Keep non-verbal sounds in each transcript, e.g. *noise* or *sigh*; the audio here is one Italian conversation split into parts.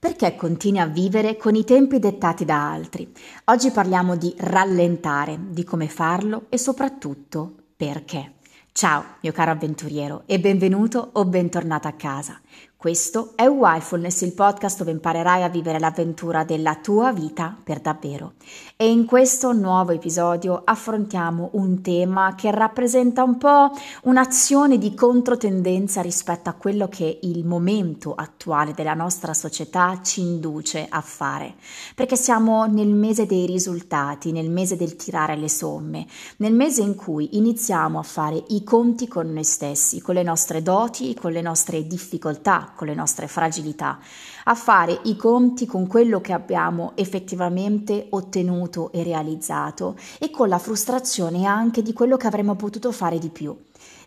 Perché continui a vivere con i tempi dettati da altri? Oggi parliamo di rallentare, di come farlo e soprattutto perché. Ciao, mio caro avventuriero, e benvenuto o bentornato a casa. Questo è Wildfulness, il podcast dove imparerai a vivere l'avventura della tua vita per davvero. E in questo nuovo episodio affrontiamo un tema che rappresenta un po' un'azione di controtendenza rispetto a quello che il momento attuale della nostra società ci induce a fare. Perché siamo nel mese dei risultati, nel mese del tirare le somme, nel mese in cui iniziamo a fare i conti con noi stessi, con le nostre doti, con le nostre difficoltà con le nostre fragilità, a fare i conti con quello che abbiamo effettivamente ottenuto e realizzato e con la frustrazione anche di quello che avremmo potuto fare di più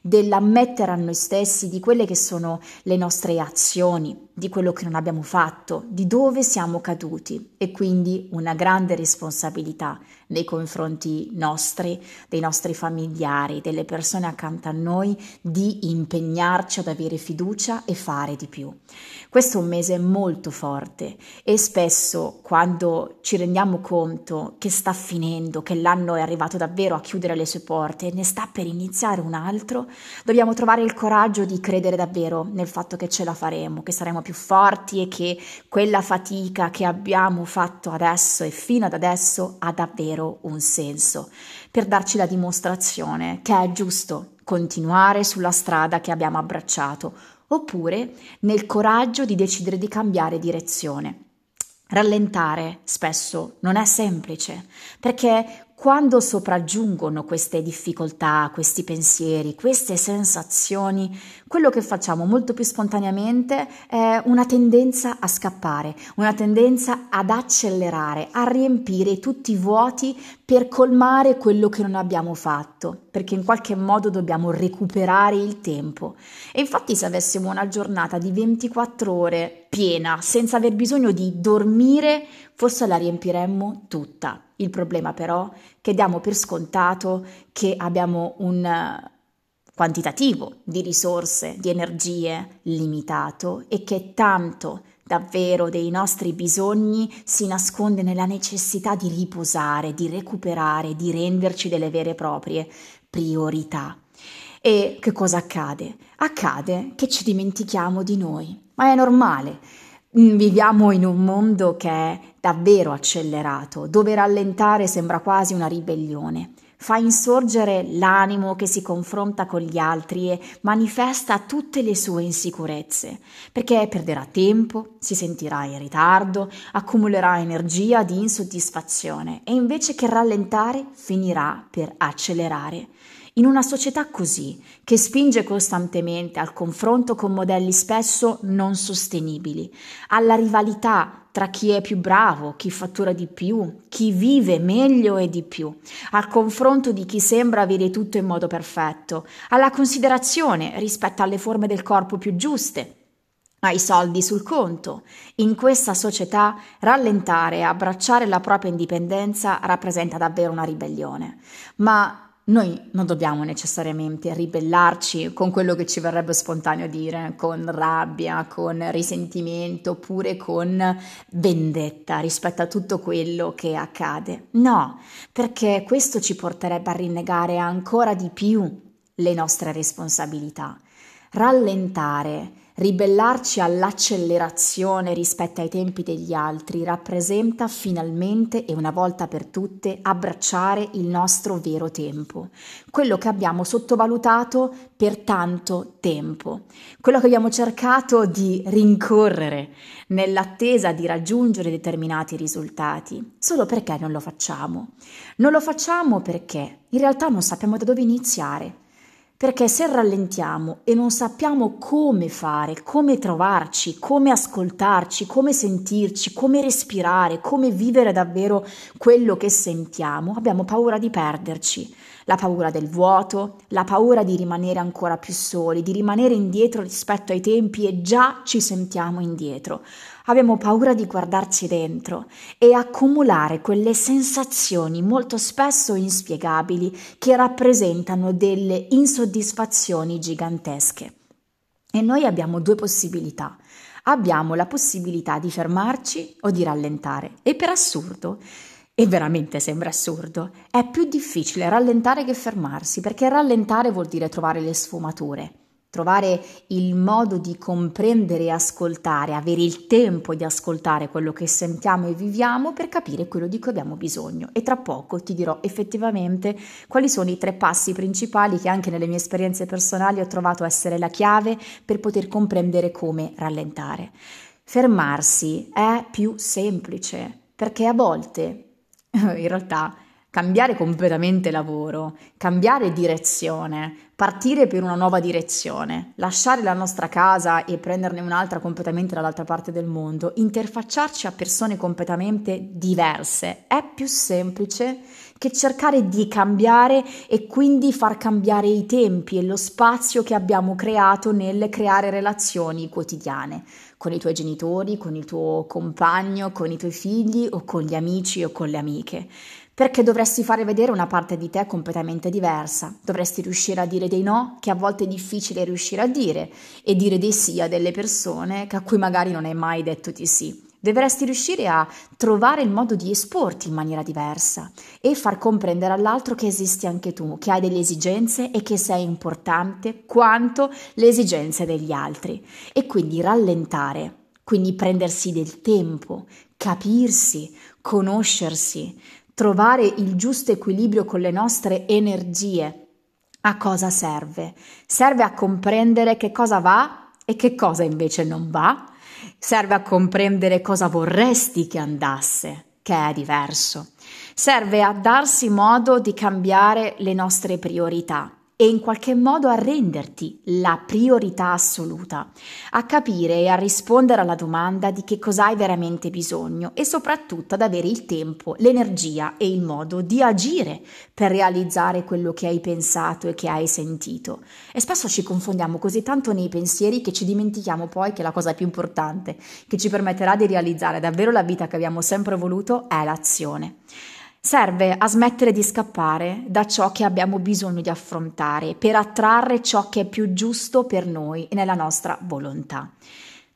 dell'ammettere a noi stessi di quelle che sono le nostre azioni, di quello che non abbiamo fatto, di dove siamo caduti e quindi una grande responsabilità nei confronti nostri, dei nostri familiari, delle persone accanto a noi, di impegnarci ad avere fiducia e fare di più. Questo è un mese molto forte e spesso quando ci rendiamo conto che sta finendo, che l'anno è arrivato davvero a chiudere le sue porte e ne sta per iniziare un altro, dobbiamo trovare il coraggio di credere davvero nel fatto che ce la faremo, che saremo più forti e che quella fatica che abbiamo fatto adesso e fino ad adesso ha davvero un senso, per darci la dimostrazione che è giusto continuare sulla strada che abbiamo abbracciato, oppure nel coraggio di decidere di cambiare direzione. Rallentare spesso non è semplice, perché quando sopraggiungono queste difficoltà, questi pensieri, queste sensazioni, quello che facciamo molto più spontaneamente è una tendenza a scappare, una tendenza ad accelerare, a riempire tutti i vuoti per colmare quello che non abbiamo fatto, perché in qualche modo dobbiamo recuperare il tempo. E infatti se avessimo una giornata di 24 ore piena, senza aver bisogno di dormire, forse la riempiremmo tutta. Il problema però è che diamo per scontato che abbiamo un eh, quantitativo di risorse, di energie limitato e che tanto davvero dei nostri bisogni si nasconde nella necessità di riposare, di recuperare, di renderci delle vere e proprie priorità. E che cosa accade? Accade che ci dimentichiamo di noi, ma è normale. Mm, viviamo in un mondo che è davvero accelerato, dove rallentare sembra quasi una ribellione. Fa insorgere l'animo che si confronta con gli altri e manifesta tutte le sue insicurezze, perché perderà tempo, si sentirà in ritardo, accumulerà energia di insoddisfazione e invece che rallentare finirà per accelerare. In una società così, che spinge costantemente al confronto con modelli spesso non sostenibili, alla rivalità tra chi è più bravo, chi fattura di più, chi vive meglio e di più, al confronto di chi sembra avere tutto in modo perfetto, alla considerazione rispetto alle forme del corpo più giuste, ai soldi sul conto. In questa società rallentare e abbracciare la propria indipendenza rappresenta davvero una ribellione. Ma noi non dobbiamo necessariamente ribellarci con quello che ci verrebbe spontaneo dire, con rabbia, con risentimento oppure con vendetta rispetto a tutto quello che accade. No, perché questo ci porterebbe a rinnegare ancora di più le nostre responsabilità. Rallentare Ribellarci all'accelerazione rispetto ai tempi degli altri rappresenta finalmente e una volta per tutte abbracciare il nostro vero tempo, quello che abbiamo sottovalutato per tanto tempo, quello che abbiamo cercato di rincorrere nell'attesa di raggiungere determinati risultati, solo perché non lo facciamo. Non lo facciamo perché in realtà non sappiamo da dove iniziare perché se rallentiamo e non sappiamo come fare, come trovarci, come ascoltarci, come sentirci, come respirare, come vivere davvero quello che sentiamo, abbiamo paura di perderci. La paura del vuoto, la paura di rimanere ancora più soli, di rimanere indietro rispetto ai tempi e già ci sentiamo indietro abbiamo paura di guardarci dentro e accumulare quelle sensazioni molto spesso inspiegabili che rappresentano delle insoddisfazioni gigantesche. E noi abbiamo due possibilità. abbiamo la possibilità di fermarci o di rallentare. E per assurdo, e veramente sembra assurdo, è più difficile rallentare che fermarsi, perché rallentare vuol dire trovare le sfumature trovare il modo di comprendere e ascoltare, avere il tempo di ascoltare quello che sentiamo e viviamo per capire quello di cui abbiamo bisogno. E tra poco ti dirò effettivamente quali sono i tre passi principali che anche nelle mie esperienze personali ho trovato essere la chiave per poter comprendere come rallentare. Fermarsi è più semplice perché a volte, *laughs* in realtà, cambiare completamente lavoro, cambiare direzione, partire per una nuova direzione, lasciare la nostra casa e prenderne un'altra completamente dall'altra parte del mondo, interfacciarci a persone completamente diverse, è più semplice che cercare di cambiare e quindi far cambiare i tempi e lo spazio che abbiamo creato nel creare relazioni quotidiane con i tuoi genitori, con il tuo compagno, con i tuoi figli o con gli amici o con le amiche perché dovresti fare vedere una parte di te completamente diversa, dovresti riuscire a dire dei no che a volte è difficile riuscire a dire e dire dei sì a delle persone a cui magari non hai mai detto di sì. Dovresti riuscire a trovare il modo di esporti in maniera diversa e far comprendere all'altro che esisti anche tu, che hai delle esigenze e che sei importante quanto le esigenze degli altri. E quindi rallentare, quindi prendersi del tempo, capirsi, conoscersi, trovare il giusto equilibrio con le nostre energie. A cosa serve? Serve a comprendere che cosa va e che cosa invece non va. Serve a comprendere cosa vorresti che andasse, che è diverso. Serve a darsi modo di cambiare le nostre priorità e in qualche modo a renderti la priorità assoluta, a capire e a rispondere alla domanda di che cosa hai veramente bisogno e soprattutto ad avere il tempo, l'energia e il modo di agire per realizzare quello che hai pensato e che hai sentito. E spesso ci confondiamo così tanto nei pensieri che ci dimentichiamo poi che la cosa più importante che ci permetterà di realizzare davvero la vita che abbiamo sempre voluto è l'azione serve a smettere di scappare da ciò che abbiamo bisogno di affrontare per attrarre ciò che è più giusto per noi e nella nostra volontà.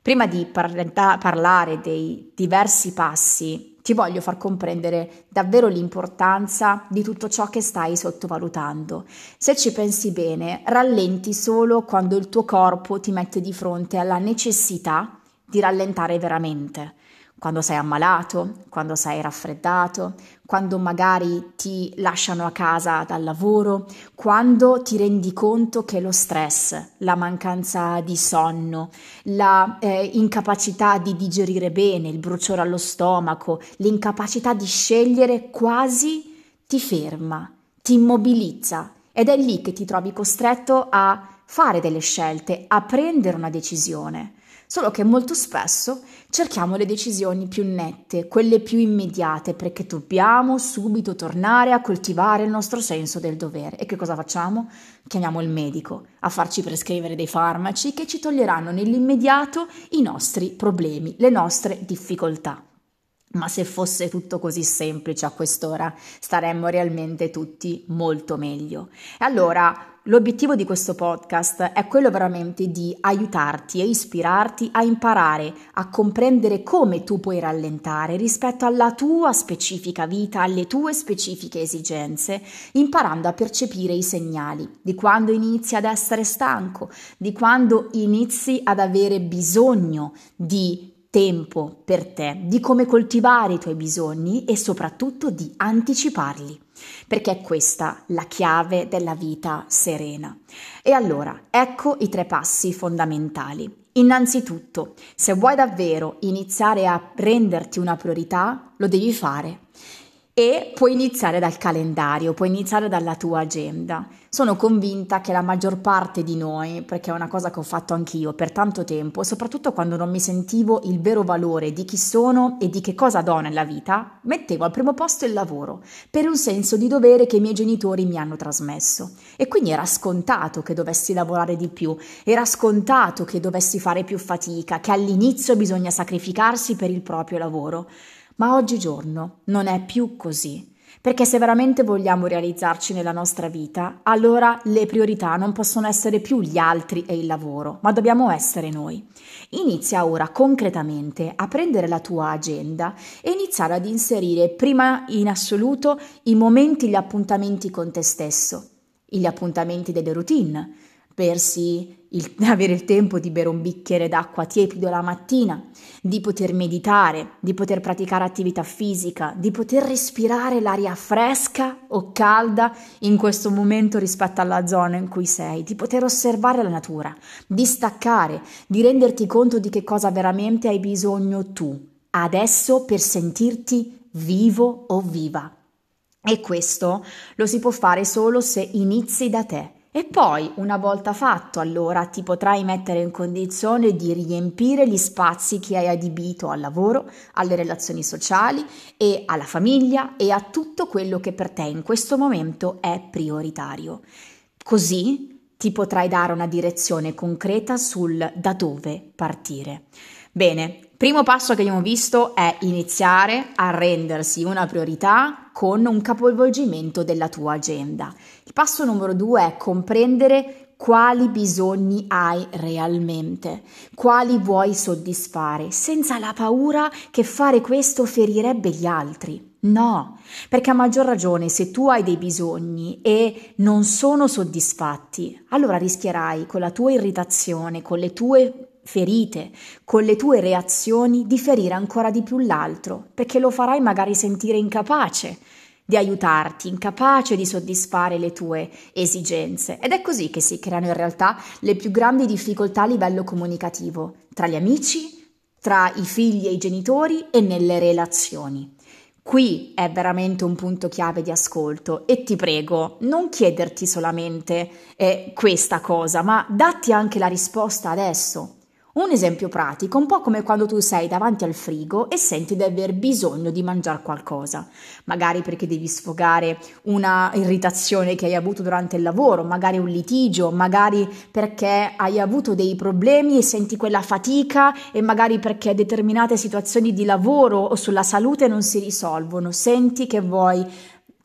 Prima di parla- parlare dei diversi passi, ti voglio far comprendere davvero l'importanza di tutto ciò che stai sottovalutando. Se ci pensi bene, rallenti solo quando il tuo corpo ti mette di fronte alla necessità di rallentare veramente quando sei ammalato, quando sei raffreddato, quando magari ti lasciano a casa dal lavoro, quando ti rendi conto che lo stress, la mancanza di sonno, la eh, incapacità di digerire bene, il bruciore allo stomaco, l'incapacità di scegliere quasi ti ferma, ti immobilizza ed è lì che ti trovi costretto a fare delle scelte, a prendere una decisione. Solo che molto spesso cerchiamo le decisioni più nette, quelle più immediate, perché dobbiamo subito tornare a coltivare il nostro senso del dovere. E che cosa facciamo? Chiamiamo il medico a farci prescrivere dei farmaci che ci toglieranno nell'immediato i nostri problemi, le nostre difficoltà. Ma se fosse tutto così semplice a quest'ora, staremmo realmente tutti molto meglio. E allora L'obiettivo di questo podcast è quello veramente di aiutarti e ispirarti a imparare a comprendere come tu puoi rallentare rispetto alla tua specifica vita, alle tue specifiche esigenze, imparando a percepire i segnali di quando inizi ad essere stanco, di quando inizi ad avere bisogno di tempo per te, di come coltivare i tuoi bisogni e soprattutto di anticiparli, perché è questa la chiave della vita serena. E allora, ecco i tre passi fondamentali. Innanzitutto, se vuoi davvero iniziare a renderti una priorità, lo devi fare e puoi iniziare dal calendario, puoi iniziare dalla tua agenda. Sono convinta che la maggior parte di noi, perché è una cosa che ho fatto anch'io per tanto tempo, soprattutto quando non mi sentivo il vero valore di chi sono e di che cosa do nella vita, mettevo al primo posto il lavoro, per un senso di dovere che i miei genitori mi hanno trasmesso. E quindi era scontato che dovessi lavorare di più, era scontato che dovessi fare più fatica, che all'inizio bisogna sacrificarsi per il proprio lavoro. Ma oggigiorno non è più così. Perché se veramente vogliamo realizzarci nella nostra vita, allora le priorità non possono essere più gli altri e il lavoro, ma dobbiamo essere noi. Inizia ora concretamente a prendere la tua agenda e iniziare ad inserire prima in assoluto i momenti, gli appuntamenti con te stesso, gli appuntamenti delle routine, bersi il, *laughs* avere il tempo di bere un bicchiere d'acqua tiepido la mattina, di poter meditare, di poter praticare attività fisica, di poter respirare l'aria fresca o calda in questo momento rispetto alla zona in cui sei, di poter osservare la natura, di staccare, di renderti conto di che cosa veramente hai bisogno tu adesso per sentirti vivo o viva. E questo lo si può fare solo se inizi da te e poi, una volta fatto, allora ti potrai mettere in condizione di riempire gli spazi che hai adibito al lavoro, alle relazioni sociali e alla famiglia e a tutto quello che per te in questo momento è prioritario. Così ti potrai dare una direzione concreta sul da dove partire. Bene, primo passo che abbiamo visto è iniziare a rendersi una priorità con un capovolgimento della tua agenda. Il passo numero due è comprendere quali bisogni hai realmente, quali vuoi soddisfare, senza la paura che fare questo ferirebbe gli altri. No, perché a maggior ragione se tu hai dei bisogni e non sono soddisfatti, allora rischierai con la tua irritazione, con le tue ferite, con le tue reazioni di ferire ancora di più l'altro, perché lo farai magari sentire incapace di aiutarti, incapace di soddisfare le tue esigenze. Ed è così che si creano in realtà le più grandi difficoltà a livello comunicativo, tra gli amici, tra i figli e i genitori e nelle relazioni. Qui è veramente un punto chiave di ascolto e ti prego, non chiederti solamente eh, questa cosa, ma datti anche la risposta adesso. Un esempio pratico, un po' come quando tu sei davanti al frigo e senti di aver bisogno di mangiare qualcosa, magari perché devi sfogare una irritazione che hai avuto durante il lavoro, magari un litigio, magari perché hai avuto dei problemi e senti quella fatica e magari perché determinate situazioni di lavoro o sulla salute non si risolvono, senti che vuoi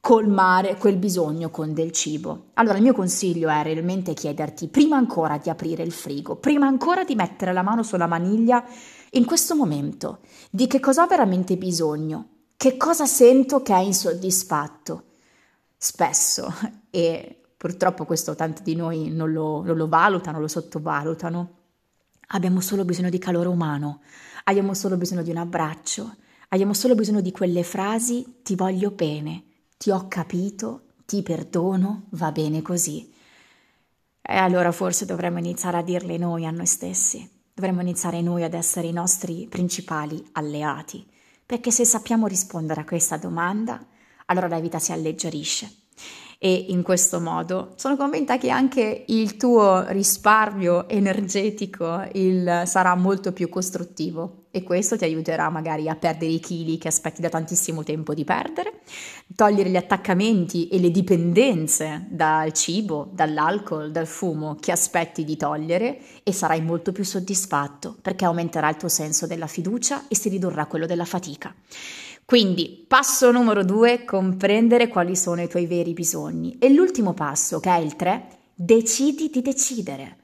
colmare quel bisogno con del cibo. Allora il mio consiglio è realmente chiederti, prima ancora di aprire il frigo, prima ancora di mettere la mano sulla maniglia, in questo momento, di che cosa ho veramente bisogno, che cosa sento che è insoddisfatto. Spesso, *laughs* e purtroppo questo tanti di noi non lo, non lo valutano, lo sottovalutano, abbiamo solo bisogno di calore umano, abbiamo solo bisogno di un abbraccio, abbiamo solo bisogno di quelle frasi ti voglio bene ti ho capito, ti perdono, va bene così. E allora forse dovremmo iniziare a dirle noi a noi stessi, dovremmo iniziare noi ad essere i nostri principali alleati, perché se sappiamo rispondere a questa domanda, allora la vita si alleggerisce. E in questo modo sono convinta che anche il tuo risparmio energetico il, sarà molto più costruttivo e questo ti aiuterà magari a perdere i chili che aspetti da tantissimo tempo di perdere, togliere gli attaccamenti e le dipendenze dal cibo, dall'alcol, dal fumo che aspetti di togliere e sarai molto più soddisfatto perché aumenterà il tuo senso della fiducia e si ridurrà quello della fatica. Quindi, passo numero due, comprendere quali sono i tuoi veri bisogni. E l'ultimo passo, che è il tre, decidi di decidere.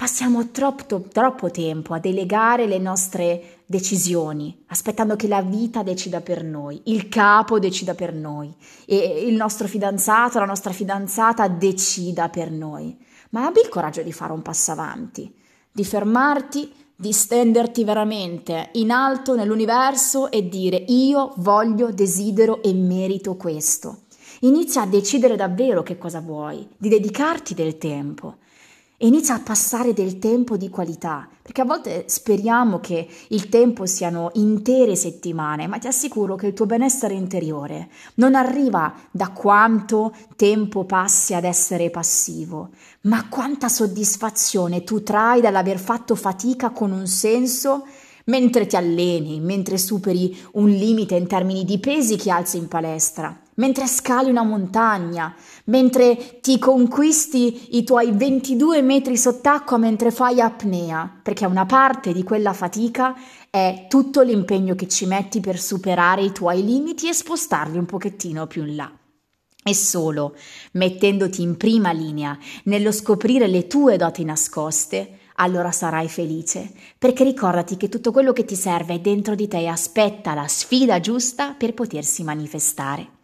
Passiamo troppo, troppo tempo a delegare le nostre decisioni, aspettando che la vita decida per noi, il capo decida per noi, e il nostro fidanzato, la nostra fidanzata decida per noi. Ma abbi il coraggio di fare un passo avanti, di fermarti, di stenderti veramente in alto nell'universo e dire io voglio, desidero e merito questo. Inizia a decidere davvero che cosa vuoi, di dedicarti del tempo e inizia a passare del tempo di qualità, perché a volte speriamo che il tempo siano intere settimane, ma ti assicuro che il tuo benessere interiore non arriva da quanto tempo passi ad essere passivo, ma quanta soddisfazione tu trai dall'aver fatto fatica con un senso mentre ti alleni, mentre superi un limite in termini di pesi che alzi in palestra mentre scali una montagna, mentre ti conquisti i tuoi 22 metri sott'acqua mentre fai apnea, perché una parte di quella fatica è tutto l'impegno che ci metti per superare i tuoi limiti e spostarli un pochettino più in là. E solo mettendoti in prima linea nello scoprire le tue doti nascoste, allora sarai felice, perché ricordati che tutto quello che ti serve è dentro di te e aspetta la sfida giusta per potersi manifestare.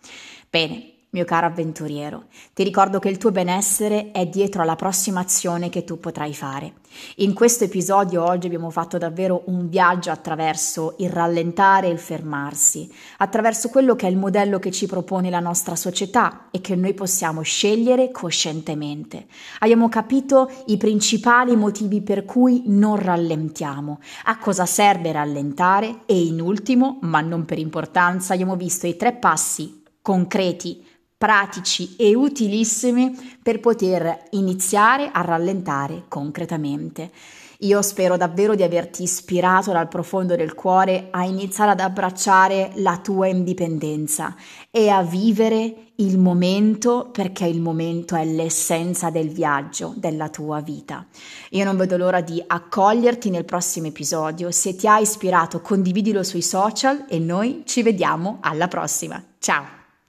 Bene, mio caro avventuriero, ti ricordo che il tuo benessere è dietro alla prossima azione che tu potrai fare. In questo episodio oggi abbiamo fatto davvero un viaggio attraverso il rallentare e il fermarsi, attraverso quello che è il modello che ci propone la nostra società e che noi possiamo scegliere coscientemente. Abbiamo capito i principali motivi per cui non rallentiamo, a cosa serve rallentare e in ultimo, ma non per importanza, abbiamo visto i tre passi concreti pratici e utilissimi per poter iniziare a rallentare concretamente. Io spero davvero di averti ispirato dal profondo del cuore a iniziare ad abbracciare la tua indipendenza e a vivere il momento perché il momento è l'essenza del viaggio della tua vita. Io non vedo l'ora di accoglierti nel prossimo episodio. Se ti ha ispirato condividilo sui social e noi ci vediamo alla prossima. Ciao!